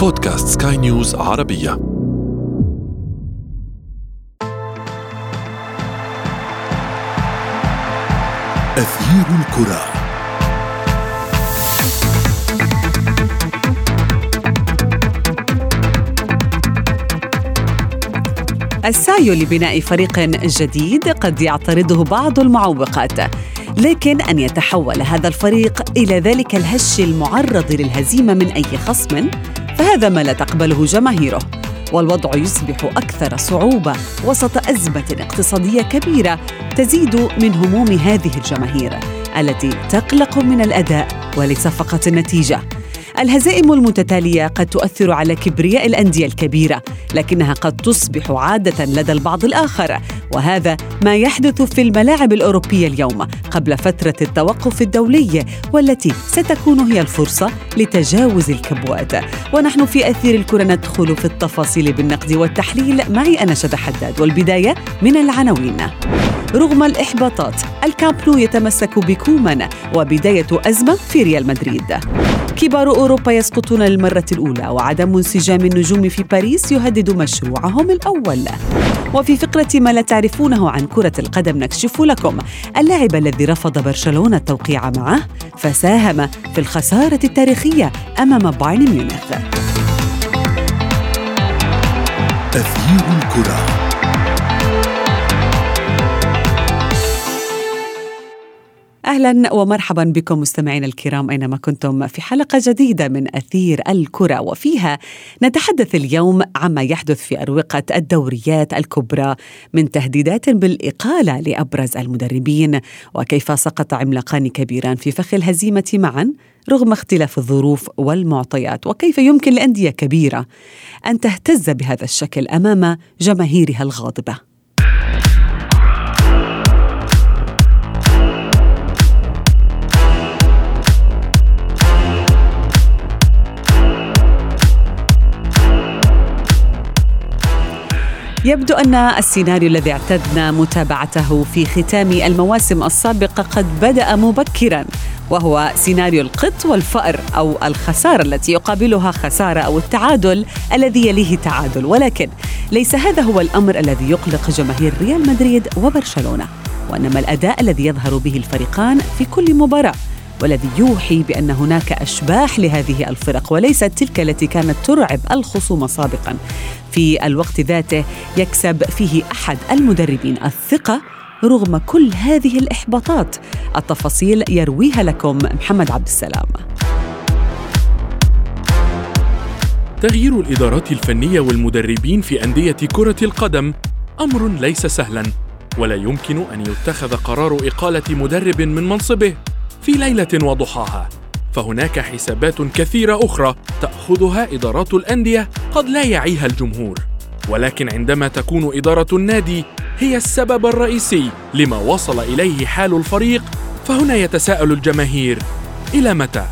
بودكاست سكاي نيوز عربية. أثير الكرة. السعي لبناء فريق جديد قد يعترضه بعض المعوقات لكن أن يتحول هذا الفريق إلى ذلك الهش المعرض للهزيمة من أي خصم؟ فهذا ما لا تقبله جماهيره والوضع يصبح أكثر صعوبة وسط أزمة اقتصادية كبيرة تزيد من هموم هذه الجماهير التي تقلق من الأداء وليس فقط النتيجة. الهزائم المتتالية قد تؤثر على كبرياء الأندية الكبيرة لكنها قد تصبح عادة لدى البعض الآخر وهذا ما يحدث في الملاعب الأوروبية اليوم قبل فترة التوقف الدولي والتي ستكون هي الفرصة لتجاوز الكبوات. ونحن في أثير الكرة ندخل في التفاصيل بالنقد والتحليل. معي أنا شذى حداد والبداية من العناوين. رغم الإحباطات الكامب نو يتمسك بكومان وبداية أزمة في ريال مدريد. كبار أوروبا يسقطون للمرة الأولى وعدم انسجام النجوم في باريس يهدد مشروعهم الأول. وفي فقرة ما لا تعرفونه عن كرة القدم نكشف لكم. اللاعب الذي رفض برشلونة التوقيع معه فساهم في الخسارة التاريخية أمام بايرن ميونخ. أثير الكرة. أهلا ومرحبا بكم مستمعينا الكرام أينما كنتم في حلقة جديدة من أثير الكرة وفيها نتحدث اليوم عما يحدث في أروقة الدوريات الكبرى من تهديدات بالإقالة لأبرز المدربين وكيف سقط عملاقان كبيران في فخ الهزيمة معا رغم اختلاف الظروف والمعطيات وكيف يمكن لأندية كبيرة أن تهتز بهذا الشكل أمام جماهيرها الغاضبة. يبدو أن السيناريو الذي اعتدنا متابعته في ختام المواسم السابقة قد بدأ مبكرا وهو سيناريو القط والفأر أو الخسارة التي يقابلها خسارة أو التعادل الذي يليه تعادل. ولكن ليس هذا هو الأمر الذي يقلق جماهير ريال مدريد وبرشلونة وإنما الأداء الذي يظهر به الفريقان في كل مباراة. والذي يوحي بأن هناك أشباح لهذه الفرق وليست تلك التي كانت ترعب الخصوم سابقا. في الوقت ذاته يكسب فيه أحد المدربين الثقة رغم كل هذه الإحباطات. التفاصيل يرويها لكم محمد عبد السلام. تغيير الإدارات الفنية والمدربين في أندية كرة القدم أمر ليس سهلا ولا يمكن أن يتخذ قرار إقالة مدرب من منصبه. في ليلة وضحاها. فهناك حسابات كثيرة أخرى تأخذها إدارات الأندية قد لا يعيها الجمهور. ولكن عندما تكون إدارة النادي هي السبب الرئيسي لما وصل إليه حال الفريق فهنا يتساءل الجماهير إلى متى؟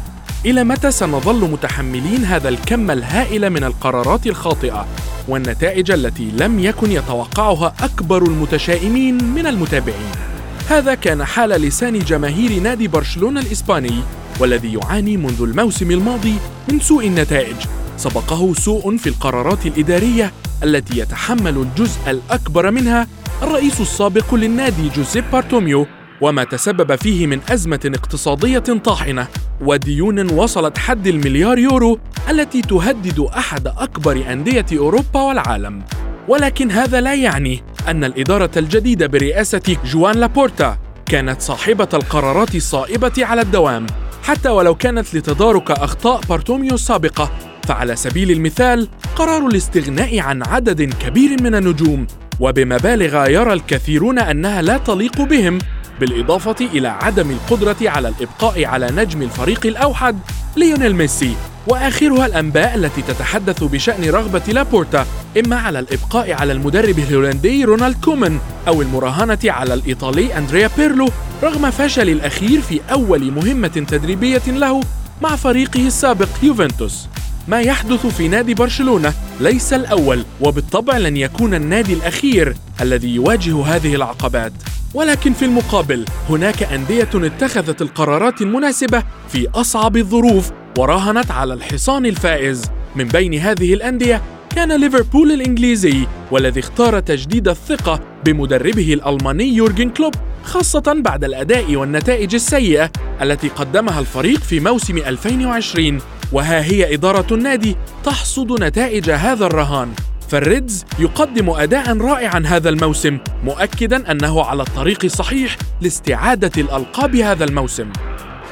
إلى متى سنظل متحملين هذا الكم الهائل من القرارات الخاطئة؟ والنتائج التي لم يكن يتوقعها أكبر المتشائمين من المتابعين. هذا كان حال لسان جماهير نادي برشلونة الإسباني والذي يعاني منذ الموسم الماضي من سوء النتائج. سبقه سوء في القرارات الإدارية التي يتحمل الجزء الأكبر منها الرئيس السابق للنادي جوزيب بارتوميو وما تسبب فيه من أزمة اقتصادية طاحنة. وديون وصلت حد المليار يورو التي تهدد أحد أكبر أندية أوروبا والعالم. ولكن هذا لا يعني أن الإدارة الجديدة برئاسة جوان لابورتا كانت صاحبة القرارات الصائبة على الدوام. حتى ولو كانت لتدارك أخطاء بارتوميو السابقة فعلى سبيل المثال قرار الاستغناء عن عدد كبير من النجوم وبمبالغ يرى الكثيرون أنها لا تليق بهم. بالإضافة إلى عدم القدرة على الإبقاء على نجم الفريق الأوحد ليونيل ميسي. وآخرها الأنباء التي تتحدث بشأن رغبة لابورتا إما على الإبقاء على المدرب الهولندي رونالد كومان أو المراهنة على الإيطالي أندريا بيرلو رغم فشل الأخير في أول مهمة تدريبية له مع فريقه السابق يوفنتوس. ما يحدث في نادي برشلونة. ليس الأول وبالطبع لن يكون النادي الأخير الذي يواجه هذه العقبات. ولكن في المقابل هناك أندية اتخذت القرارات المناسبة في أصعب الظروف وراهنت على الحصان الفائز. من بين هذه الأندية كان ليفربول الإنجليزي والذي اختار تجديد الثقة بمدربه الألماني يورجن كلوب خاصة بعد الأداء والنتائج السيئة التي قدمها الفريق في موسم 2020 وها هي إدارة النادي تحصد نتائج هذا الرهان. فالريدز يقدم أداء رائعا هذا الموسم مؤكدا أنه على الطريق الصحيح لاستعادة الألقاب هذا الموسم.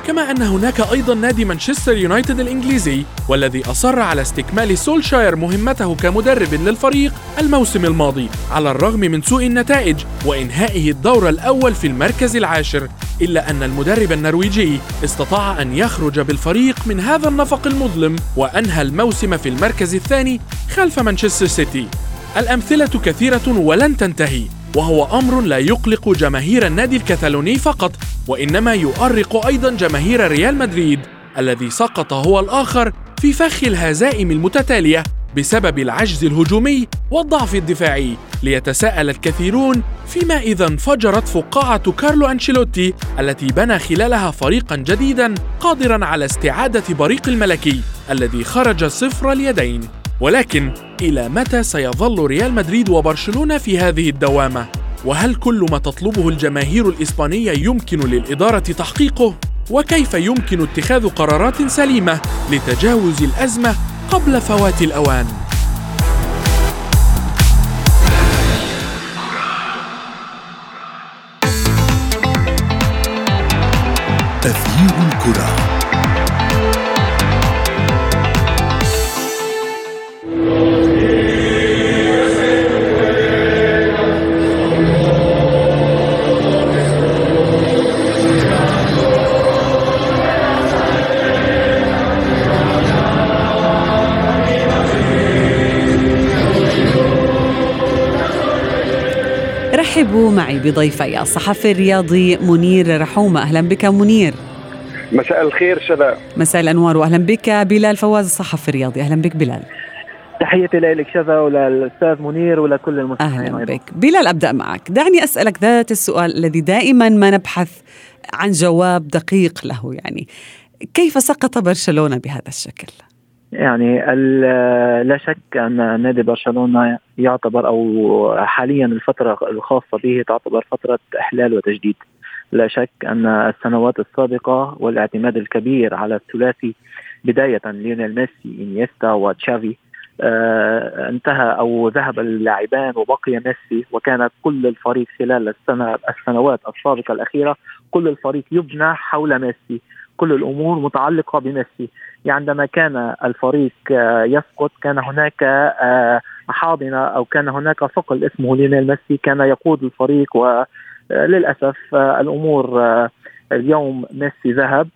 كما أن هناك أيضا نادي مانشستر يونايتد الإنجليزي والذي أصر على استكمال سولشاير مهمته كمدرب للفريق الموسم الماضي على الرغم من سوء النتائج وإنهائه الدور الأول في المركز العاشر إلا أن المدرب النرويجي استطاع أن يخرج بالفريق من هذا النفق المظلم وأنهى الموسم في المركز الثاني خلف مانشستر سيتي. الأمثلة كثيرة ولن تنتهي. وهو أمر لا يقلق جماهير النادي الكتالوني فقط وإنما يؤرق أيضا جماهير ريال مدريد الذي سقط هو الآخر في فخ الهزائم المتتالية بسبب العجز الهجومي والضعف الدفاعي. ليتساءل الكثيرون فيما إذا انفجرت فقاعة كارلو أنشيلوتي التي بنى خلالها فريقا جديدا قادرا على استعادة بريق الملكي الذي خرج صفر اليدين. ولكن إلى متى سيظل ريال مدريد وبرشلونة في هذه الدوامة؟ وهل كل ما تطلبه الجماهير الإسبانية يمكن للإدارة تحقيقه؟ وكيف يمكن اتخاذ قرارات سليمة لتجاوز الأزمة قبل فوات الأوان؟ أثير الكرة رحبوا معي بضيفي الصحفي الرياضي منير رحومة. أهلا بك منير. مساء الخير شباب. مساء الأنوار وأهلا بك بلال فواز الصحفي الرياضي. أهلا بك بلال. تحياتي لك شذا وللأستاذ منير ولكل المستمعين أهلا بك. بلال أبدأ معك. دعني أسألك ذات السؤال الذي دائما ما نبحث عن جواب دقيق له. يعني كيف سقط برشلونة بهذا الشكل؟ يعني لا شك أن نادي برشلونة يعتبر أو حاليا الفترة الخاصة به تعتبر فترة إحلال وتجديد. لا شك أن السنوات السابقة والاعتماد الكبير على الثلاثي بداية ليونيل ميسي إنيستا وتشافي آه انتهى أو ذهب اللاعبان وبقي ميسي وكانت كل الفريق خلال السنة السنوات السابقة الأخيرة كل الفريق يبنى حول ميسي. كل الأمور متعلقة بميسي. يعني عندما كان الفريق آه، يسقط كان هناك آه، حاضنه أو كان هناك ثقل اسمه ليونيل ميسي كان يقود الفريق وللاسف آه، الأمور اليوم ميسي ذهب.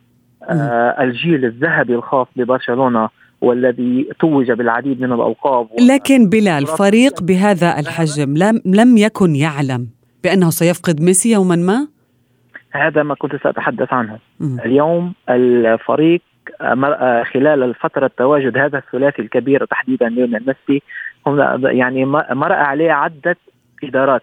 الجيل الذهبي الخاص ببرشلونة والذي توج بالعديد من الألقاب لكن بلال فريق بهذا الحجم لم لم يكن يعلم بأنه سيفقد ميسي يوما ما؟ هذا ما كنت سأتحدث عنه. اليوم الفريق آه، خلال الفترة تواجد هذا الثلاثي الكبير تحديدا ليونيل ميسي هم يعني مر عليه عدة إدارات.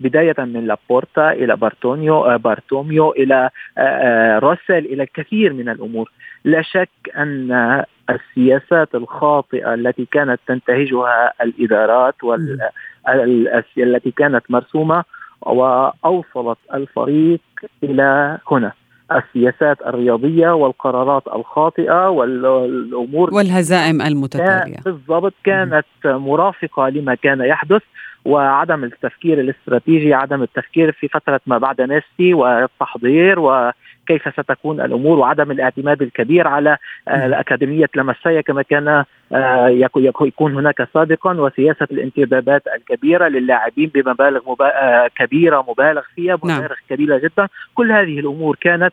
بداية من لابورتا إلى بارتونيو آه، بارتوميو إلى آه، روسيل إلى الكثير من الأمور. لا شك أن السياسات الخاطئة التي كانت تنتهجها الإدارات والتي كانت مرسومة وأوصلت الفريق إلى هنا. السياسات الرياضية والقرارات الخاطئة والأمور والهزائم المتتالية. بالضبط كانت مرافقة لما كان يحدث وعدم التفكير الاستراتيجي عدم التفكير في فترة ما بعد ميسي والتحضير و كيف ستكون الأمور وعدم الاعتماد الكبير على آه، الأكاديمية لمسايا كما كان آه، يكون هناك سابقا وسياسة الانتدابات الكبيرة للاعبين بمبالغ مبا... آه، كبيرة مبالغ فيها نعم. مبالغ. كبيرة جدا كل هذه الأمور كانت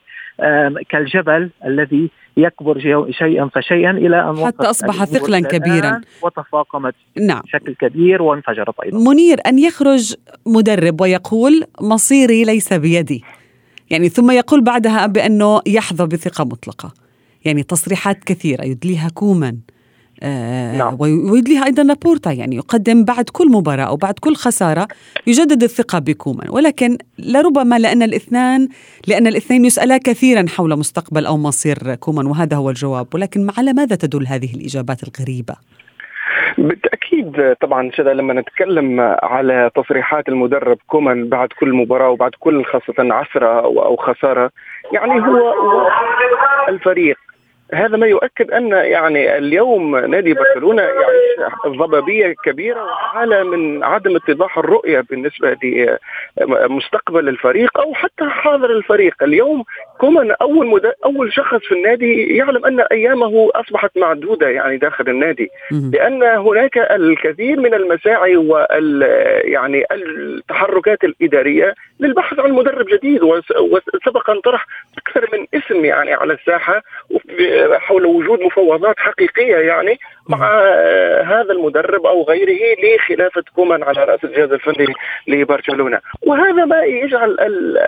كالجبل الذي يكبر شيئا فشيئا إلى أن حتى أصبح ثقلا كبيرا وتفاقمت نعم. بشكل كبير وانفجرت أيضا منير أن يخرج مدرب ويقول مصيري ليس بيدي يعني ثم يقول بعدها بأنه يحظى بثقة مطلقة يعني تصريحات كثيرة يدليها كوما آه نعم. ويدليها أيضا لابورتا يعني يقدم بعد كل مباراة أو بعد كل خسارة يجدد الثقة بكومان ولكن لربما لأن الاثنان لأن الاثنين يسألا كثيرا حول مستقبل أو مصير كومان وهذا هو الجواب ولكن على ماذا تدل هذه الإجابات الغريبة؟ بالتأكيد طبعا شذا لما نتكلم على تصريحات المدرب كومان بعد كل مباراة وبعد كل خاصة عثره أو خسارة يعني هو الفريق. هذا ما يؤكد أن يعني اليوم نادي برشلونة يعيش ضبابية كبيرة وحالة من عدم اتضاح الرؤية بالنسبة لمستقبل الفريق أو حتى حاضر الفريق، اليوم كومان أول مد... أول شخص في النادي يعلم أن أيامه أصبحت معدودة يعني داخل النادي. لأن هناك الكثير من المساعي وال يعني التحركات الإدارية للبحث عن مدرب جديد وسبق أن طرح أكثر من اسم يعني على الساحة حول وجود مفاوضات حقيقية يعني مع هذا المدرب أو غيره لخلافة كومان على رأس الجهاز الفني لبرشلونة. وهذا ما يجعل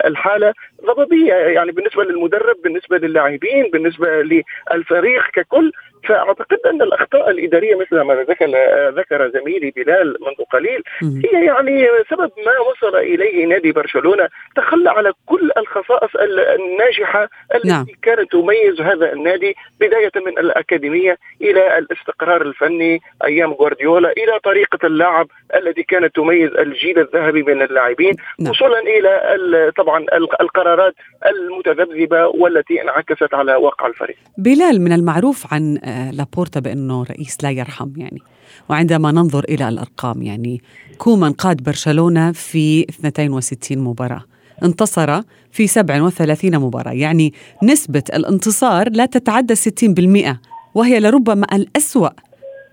الحالة ضبابية يعني بالنسبة للمدرب بالنسبة للاعبين بالنسبة للفريق ككل. فأعتقد أن الأخطاء الإدارية مثل ما ذكر ذكر زميلي بلال منذ قليل هي يعني سبب ما وصل إليه نادي برشلونة تخلى على كل الخصائص الناجحة التي نعم. كانت تميز هذا النادي بداية من الأكاديمية إلى الاستقرار الفني أيام غوارديولا إلى طريقة اللعب التي كانت تميز الجيل الذهبي من اللاعبين نعم. وصولا إلى طبعا القرارات المتذبذبة والتي انعكست على واقع الفريق. بلال من المعروف عن لابورتا بأنه رئيس لا يرحم يعني. وعندما ننظر إلى الأرقام يعني كومان قاد برشلونة في 62 مباراة. انتصر في 37 مباراة. يعني نسبة الانتصار لا تتعدى 60% وهي لربما الأسوأ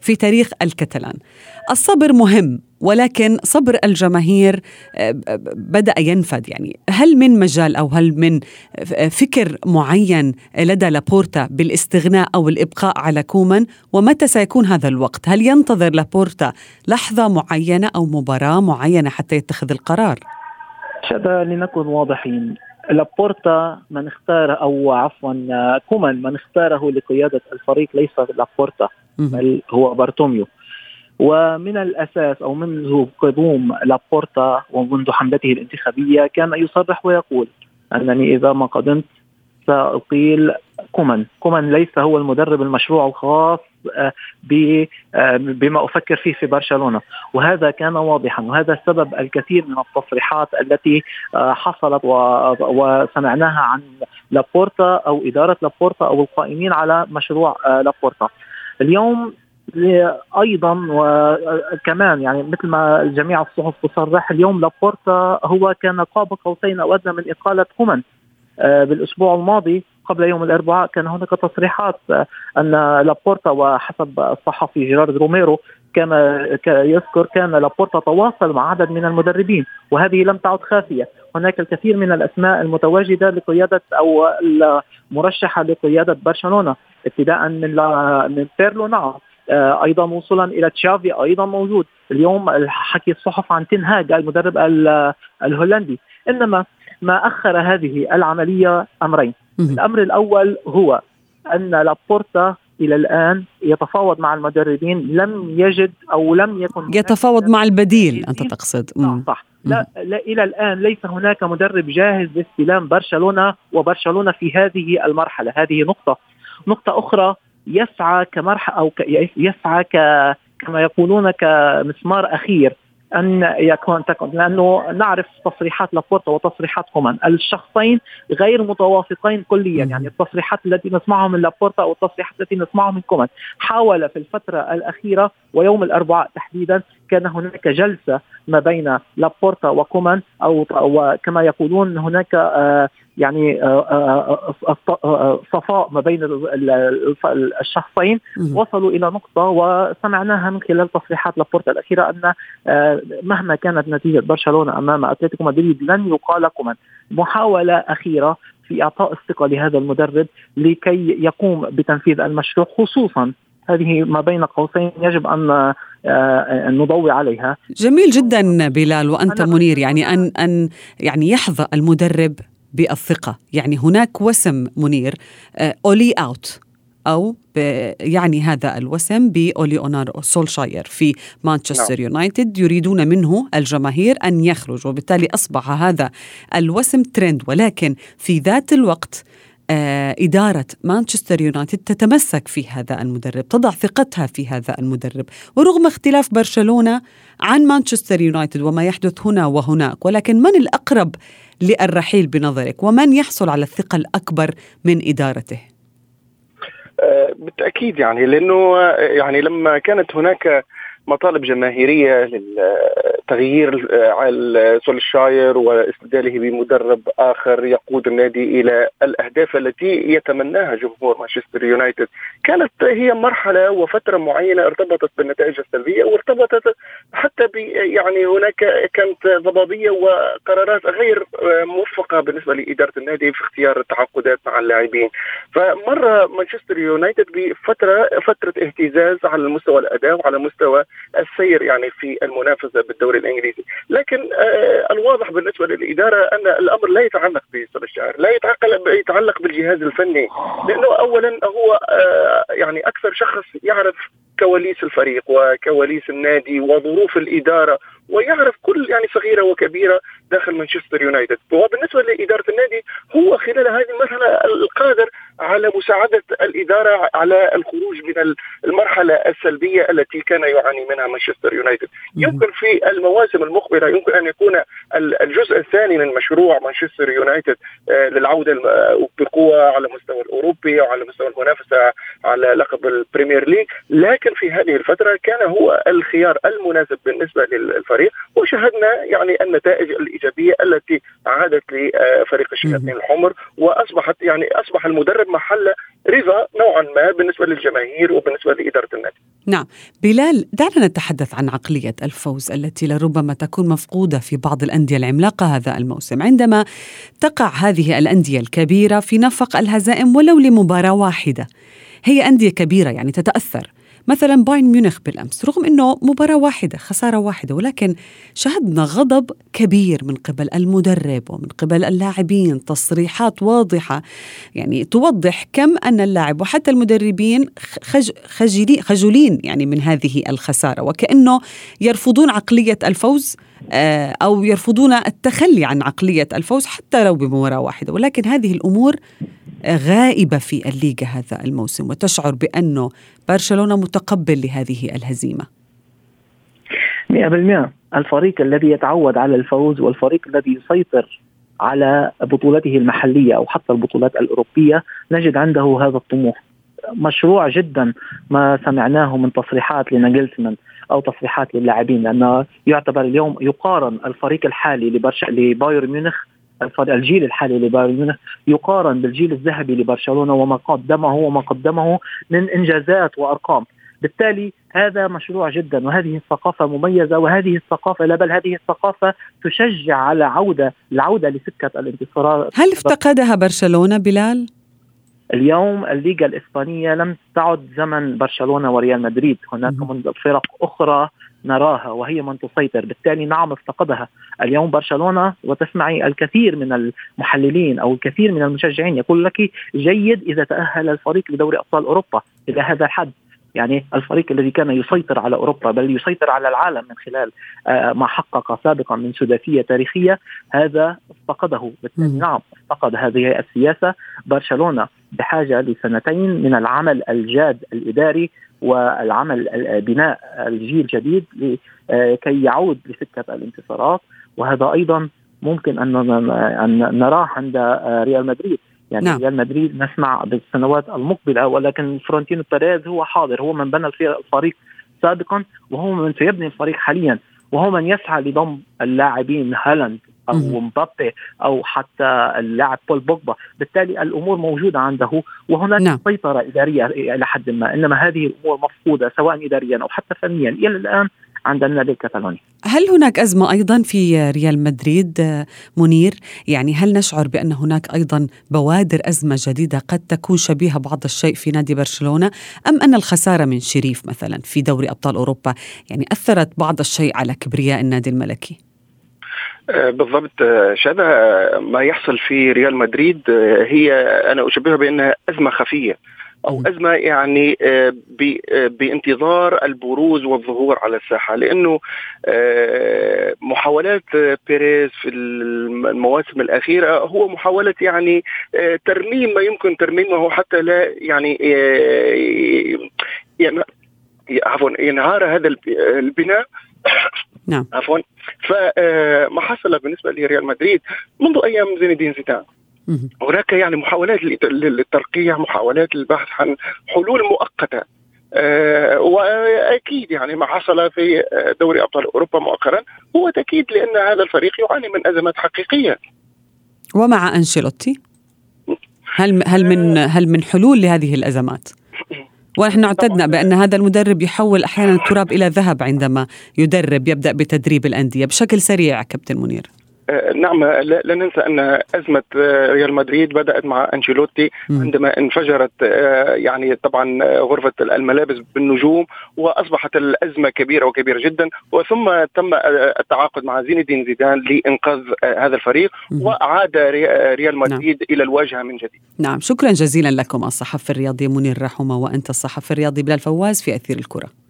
في تاريخ الكتلان الصبر مهم. ولكن صبر الجماهير آه، بدأ ينفد. يعني هل من مجال أو هل من فكر معين لدى لابورتا بالاستغناء أو الإبقاء على كومان؟ ومتى سيكون هذا الوقت؟ هل ينتظر لابورتا لحظة معينة أو مباراة معينة حتى يتخذ القرار؟ شذا لنكن واضحين. لابورتا من اختار أو عفوا كومان من اختاره لقيادة الفريق ليس لابورتا بل هو بارتوميو. ومن الأساس أو منذ قدوم لابورتا ومنذ حملته الانتخابية كان يصرح ويقول أنني إذا ما قدمت سأقيل كومان، كومان ليس هو المدرب المشروع الخاص آه، آه، بما أفكر فيه في برشلونة. وهذا كان واضحا. وهذا السبب الكثير من التصريحات التي آه، حصلت وسمعناها عن لابورتا أو إدارة لابورتا أو القائمين على مشروع لابورتا. اليوم أيضا وكمان يعني مثل ما جميع الصحف تصرح اليوم لابورتا هو كان قاب قوسين أو أدنى من إقالة كومان آه، بالأسبوع الماضي قبل يوم الأربعاء كان هناك تصريحات آه، أن لابورتا وحسب الصحفي جيرارد روميرو كما يذكر كان لابورتا تواصل مع عدد من المدربين وهذه لم تعد خافية، هناك الكثير من الأسماء المتواجدة لقيادة أو المرشحة لقيادة برشلونة ابتداء من من بيرلو نعم أيضا وصولا إلى تشافي أيضا موجود. اليوم حكي الصحف عن تنهاج المدرب الهولندي. إنما ما أخر هذه العملية أمرين. الأمر الأول هو أن لابورتا إلى الآن يتفاوض مع المدربين لم يجد أو لم يكن يتفاوض مع البديل أنت تقصد. صح لا, لا إلى الآن ليس هناك مدرب جاهز لاستلام برشلونة وبرشلونة في هذه المرحلة. هذه نقطة. نقطة أخرى يسعى كمرحله أو يسعى ك كما يقولون كمسمار أخير أن يكون تكون. لأنه نعرف تصريحات لابورتا وتصريحات كومان الشخصين غير متوافقين كليا. يعني التصريحات التي نسمعها من لابورتا أو التصريحات التي نسمعها من كومان حاول في الفترة الأخيرة ويوم الأربعاء تحديدا كان هناك جلسة ما بين لابورتا وكومان أو وكما يقولون هناك آه يعني آه، آه، آه، صفاء ما بين الشخصين. وصلوا إلى نقطة وسمعناها من خلال تصريحات لابورتا الأخيرة أن مهما كانت نتيجة برشلونة أمام أتلتيكو مدريد لن يقال كمان محاولة أخيرة في إعطاء الثقة لهذا المدرب لكي يقوم بتنفيذ المشروع خصوصا هذه ما بين قوسين يجب أن نضوي عليها. جميل جدا بلال وأنت منير يعني أن أن يعني يحظى المدرب بالثقة. يعني هناك وسم منير أولي أوت أو يعني هذا الوسم بأوليونار سولشاير في مانشستر نعم. يونايتد يريدون منه الجماهير أن يخرج وبالتالي أصبح هذا الوسم ترند ولكن في ذات الوقت آه، إدارة مانشستر يونايتد تتمسك في هذا المدرب تضع ثقتها في هذا المدرب. ورغم اختلاف برشلونة عن مانشستر يونايتد وما يحدث هنا وهناك ولكن من الأقرب للرحيل بنظرك ومن يحصل على الثقة الأكبر من إدارته؟ آه، بالتأكيد يعني لأنه يعني لما كانت هناك مطالب جماهيرية للتغيير سولشاير واستبداله بمدرب آخر يقود النادي إلى الأهداف التي يتمناها جمهور مانشستر يونايتد. كانت هي مرحلة وفترة معينة ارتبطت بالنتائج السلبية وارتبطت حتى ب يعني هناك كانت ضبابية وقرارات غير موفقة بالنسبة لإدارة النادي في اختيار التعاقدات مع اللاعبين. فمر مانشستر يونايتد بفتره فترة اهتزاز على مستوى الأداء وعلى مستوى السير يعني في المنافسة بالدوري الإنجليزي، لكن آه، الواضح بالنسبة للإدارة أن الأمر لا يتعلق بسولشاير، لا يتعلق يتعلق بالجهاز الفني، لأنه اولا هو آه، يعني أكثر شخص يعرف كواليس الفريق وكواليس النادي وظروف الإدارة ويعرف كل يعني صغيرة وكبيرة داخل مانشستر يونايتد. وبالنسبة لإدارة النادي هو خلال هذه المرحلة القادر على مساعدة الإدارة على الخروج من المرحلة السلبية التي كان يعاني منها مانشستر يونايتد. يمكن في المواسم المقبلة يمكن أن يكون الجزء الثاني من مشروع مانشستر يونايتد آه، للعودة بقوة على مستوى الأوروبي وعلى مستوى المنافسة على لقب ال Premier League. لكن في هذه الفترة كان هو الخيار المناسب بالنسبة للفريق. وشاهدنا يعني النتائج الإيجابية التي عادت لفريق الشياطين الحمر وأصبحت يعني أصبح المدرب محل رضا نوعا ما بالنسبة للجماهير وبالنسبة لإدارة النادي. نعم، بلال دعنا نتحدث عن عقلية الفوز التي لربما تكون مفقودة في بعض الأندية العملاقة هذا الموسم، عندما تقع هذه الأندية الكبيرة في نفق الهزائم ولو لمباراة واحدة. هي أندية كبيرة يعني تتأثر مثلا باين ميونخ بالأمس رغم إنه مباراة واحدة خسارة واحدة ولكن شهدنا غضب كبير من قبل المدرب ومن قبل اللاعبين تصريحات واضحة يعني توضح كم أن اللاعب وحتى المدربين خج خجلين خجولين يعني من هذه الخسارة وكأنه يرفضون عقلية الفوز آه، أو يرفضون التخلي عن عقلية الفوز حتى لو بمباراة واحدة ولكن هذه الأمور غائبة في الليغا هذا الموسم وتشعر بأنه برشلونه متقبل لهذه الهزيمة. 100% الفريق الذي يتعود على الفوز والفريق الذي يسيطر على بطولته المحلية أو حتى البطولات الأوروبية نجد عنده هذا الطموح. مشروع جدا ما سمعناه من تصريحات لناجلسمان أو تصريحات للاعبين لأنه يعتبر اليوم يقارن الفريق الحالي لبرش... لبايرن ميونخ الجيل الحالي لبايرن ميونخ يقارن بالجيل الذهبي لبرشلونة وما قدمه وما قدمه من إنجازات وأرقام. بالتالي هذا مشروع جدا وهذه الثقافة مميزة وهذه الثقافة لا بل هذه الثقافة تشجع على عودة العودة لسكة الانتصارات. هل افتقدها برشلونة بلال؟ اليوم الليغا الإسبانية لم تعد زمن برشلونة وريال مدريد. هناك فرق أخرى نراها وهي من تسيطر. بالتالي نعم افتقدها اليوم برشلونة وتسمعي الكثير من المحللين أو الكثير من المشجعين يقول لك جيد إذا تأهل الفريق لدوري أبطال أوروبا إلى هذا الحد. يعني الفريق الذي كان يسيطر على أوروبا بل يسيطر على العالم من خلال آه، ما حقق سابقا من سداسيه تاريخية هذا افتقده بالتالي. نعم افتقد هذه السياسة. برشلونة بحاجة لسنتين من العمل الجاد الإداري والعمل بناء الجيل الجديد لكي آه، يعود لسكة الانتصارات. وهذا أيضا ممكن أن نراه عند آه، ريال مدريد. يعني نعم. ريال مدريد نسمع بالسنوات المقبلة ولكن فلورنتينو بيريز هو حاضر هو من بنى الفريق سابقا وهو من سيبني الفريق حاليا وهو من يسعى لضم اللاعبين هالاند أو مبابي أو حتى اللاعب بول بوجبا بالتالي الأمور موجودة عنده وهناك نعم. سيطرة إدارية إلى حد ما إنما هذه الأمور مفقودة سواء اداريا أو حتى فنيا إلى الآن عند النادي الكتالوني هل هناك أزمة أيضا في ريال مدريد منير؟ يعني هل نشعر بأن هناك أيضا بوادر أزمة جديدة قد تكون شبيهة بعض الشيء في نادي برشلونة أم أن الخسارة من شريف مثلا في دوري أبطال أوروبا يعني أثرت بعض الشيء على كبرياء النادي الملكي؟ آه، بالضبط آه، شذا ما يحصل في ريال مدريد آه، هي أنا أشبهها بأنها أزمة خفية أو أزمة يعني آه، آه، بانتظار البروز والظهور على الساحة. لأنه آه، محاولات بيريز في المواسم الأخيرة هو محاولة يعني ترميم ما يمكن ترميمه حتى لا يعني يعني عفوا ينهار هذا البناء. نعم. عفوا. فما حصل بالنسبة لريال مدريد منذ أيام زين الدين زيدان. هناك يعني محاولات للترقيع محاولات للبحث عن حلول مؤقتة. أه وأكيد يعني ما حصل في دوري أبطال أوروبا مؤخرا هو تأكيد لأن هذا الفريق يعاني من أزمات حقيقية. ومع أنشيلوتي؟ هل هل من هل من حلول لهذه الأزمات؟ ونحن اعتدنا بأن هذا المدرب يحول أحيانا التراب إلى ذهب عندما يدرب يبدأ بتدريب الأندية. بشكل سريع كابتن منير. آه، نعم لا ننسى أن أزمة آه، ريال مدريد بدأت مع أنشيلوتي عندما انفجرت آه، يعني طبعا غرفة الملابس بالنجوم وأصبحت الأزمة كبيرة وكبيرة جدا وثم تم التعاقد مع زين الدين زيدان لإنقاذ هذا الفريق وأعاد ريال نعم. مدريد نعم. إلى الواجهة من جديد. نعم شكرا جزيلا لكم الصحفي الرياضي منير رحمة وأنت الصحفي الرياضي بلال فواز في أثير الكرة.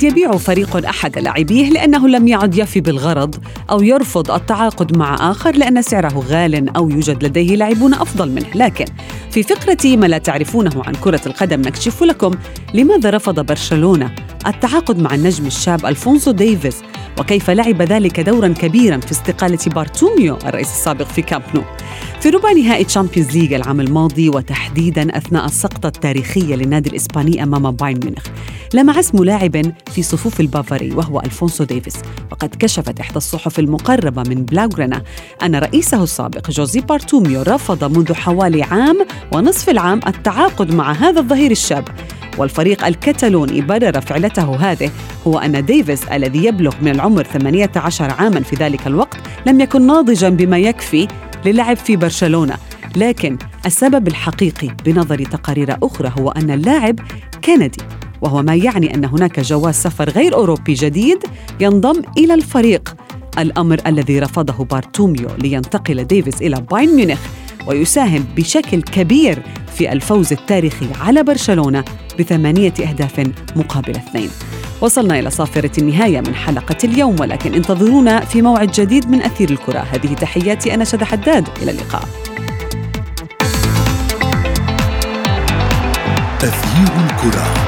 قد يبيع فريق أحد لاعبيه لأنه لم يعد يفي بالغرض أو يرفض التعاقد مع آخر لأن سعره غال أو يوجد لديه لاعبون أفضل منه، لكن في فقره ما لا تعرفونه عن كرة القدم نكشف لكم لماذا رفض برشلونة. التعاقد مع النجم الشاب ألفونسو ديفيز وكيف لعب ذلك دورا كبيرا في استقالة بارتوميو الرئيس السابق في كامب نو. في ربع نهائي Champions League العام الماضي وتحديدا أثناء السقطة التاريخية للنادي الإسباني أمام بايرن ميونخ لمع اسم لاعب في صفوف البافاري وهو ألفونسو ديفيس وقد كشفت إحدى الصحف المقربة من بلاوغرانا أن رئيسه السابق جوزي بارتوميو رفض منذ حوالي عام ونصف العام التعاقد مع هذا الظهير الشاب والفريق الكتالوني برر فعلته هذه. هو أن ديفيس الذي يبلغ من العمر 18 عاما في ذلك الوقت لم يكن ناضجا بما يكفي للعب في برشلونة. لكن السبب الحقيقي بنظر تقارير أخرى هو أن اللاعب كندي وهو ما يعني أن هناك جواز سفر غير أوروبي جديد ينضم إلى الفريق. الأمر الذي رفضه بارتوميو لينتقل ديفيس إلى بايرن ميونخ. ويساهم بشكل كبير في الفوز التاريخي على برشلونة بثمانية أهداف مقابل اثنين. وصلنا إلى صافرة النهاية من حلقة اليوم ولكن انتظرونا في موعد جديد من أثير الكرة. هذه تحياتي أنا شد حداد. إلى اللقاء. أثير الكرة.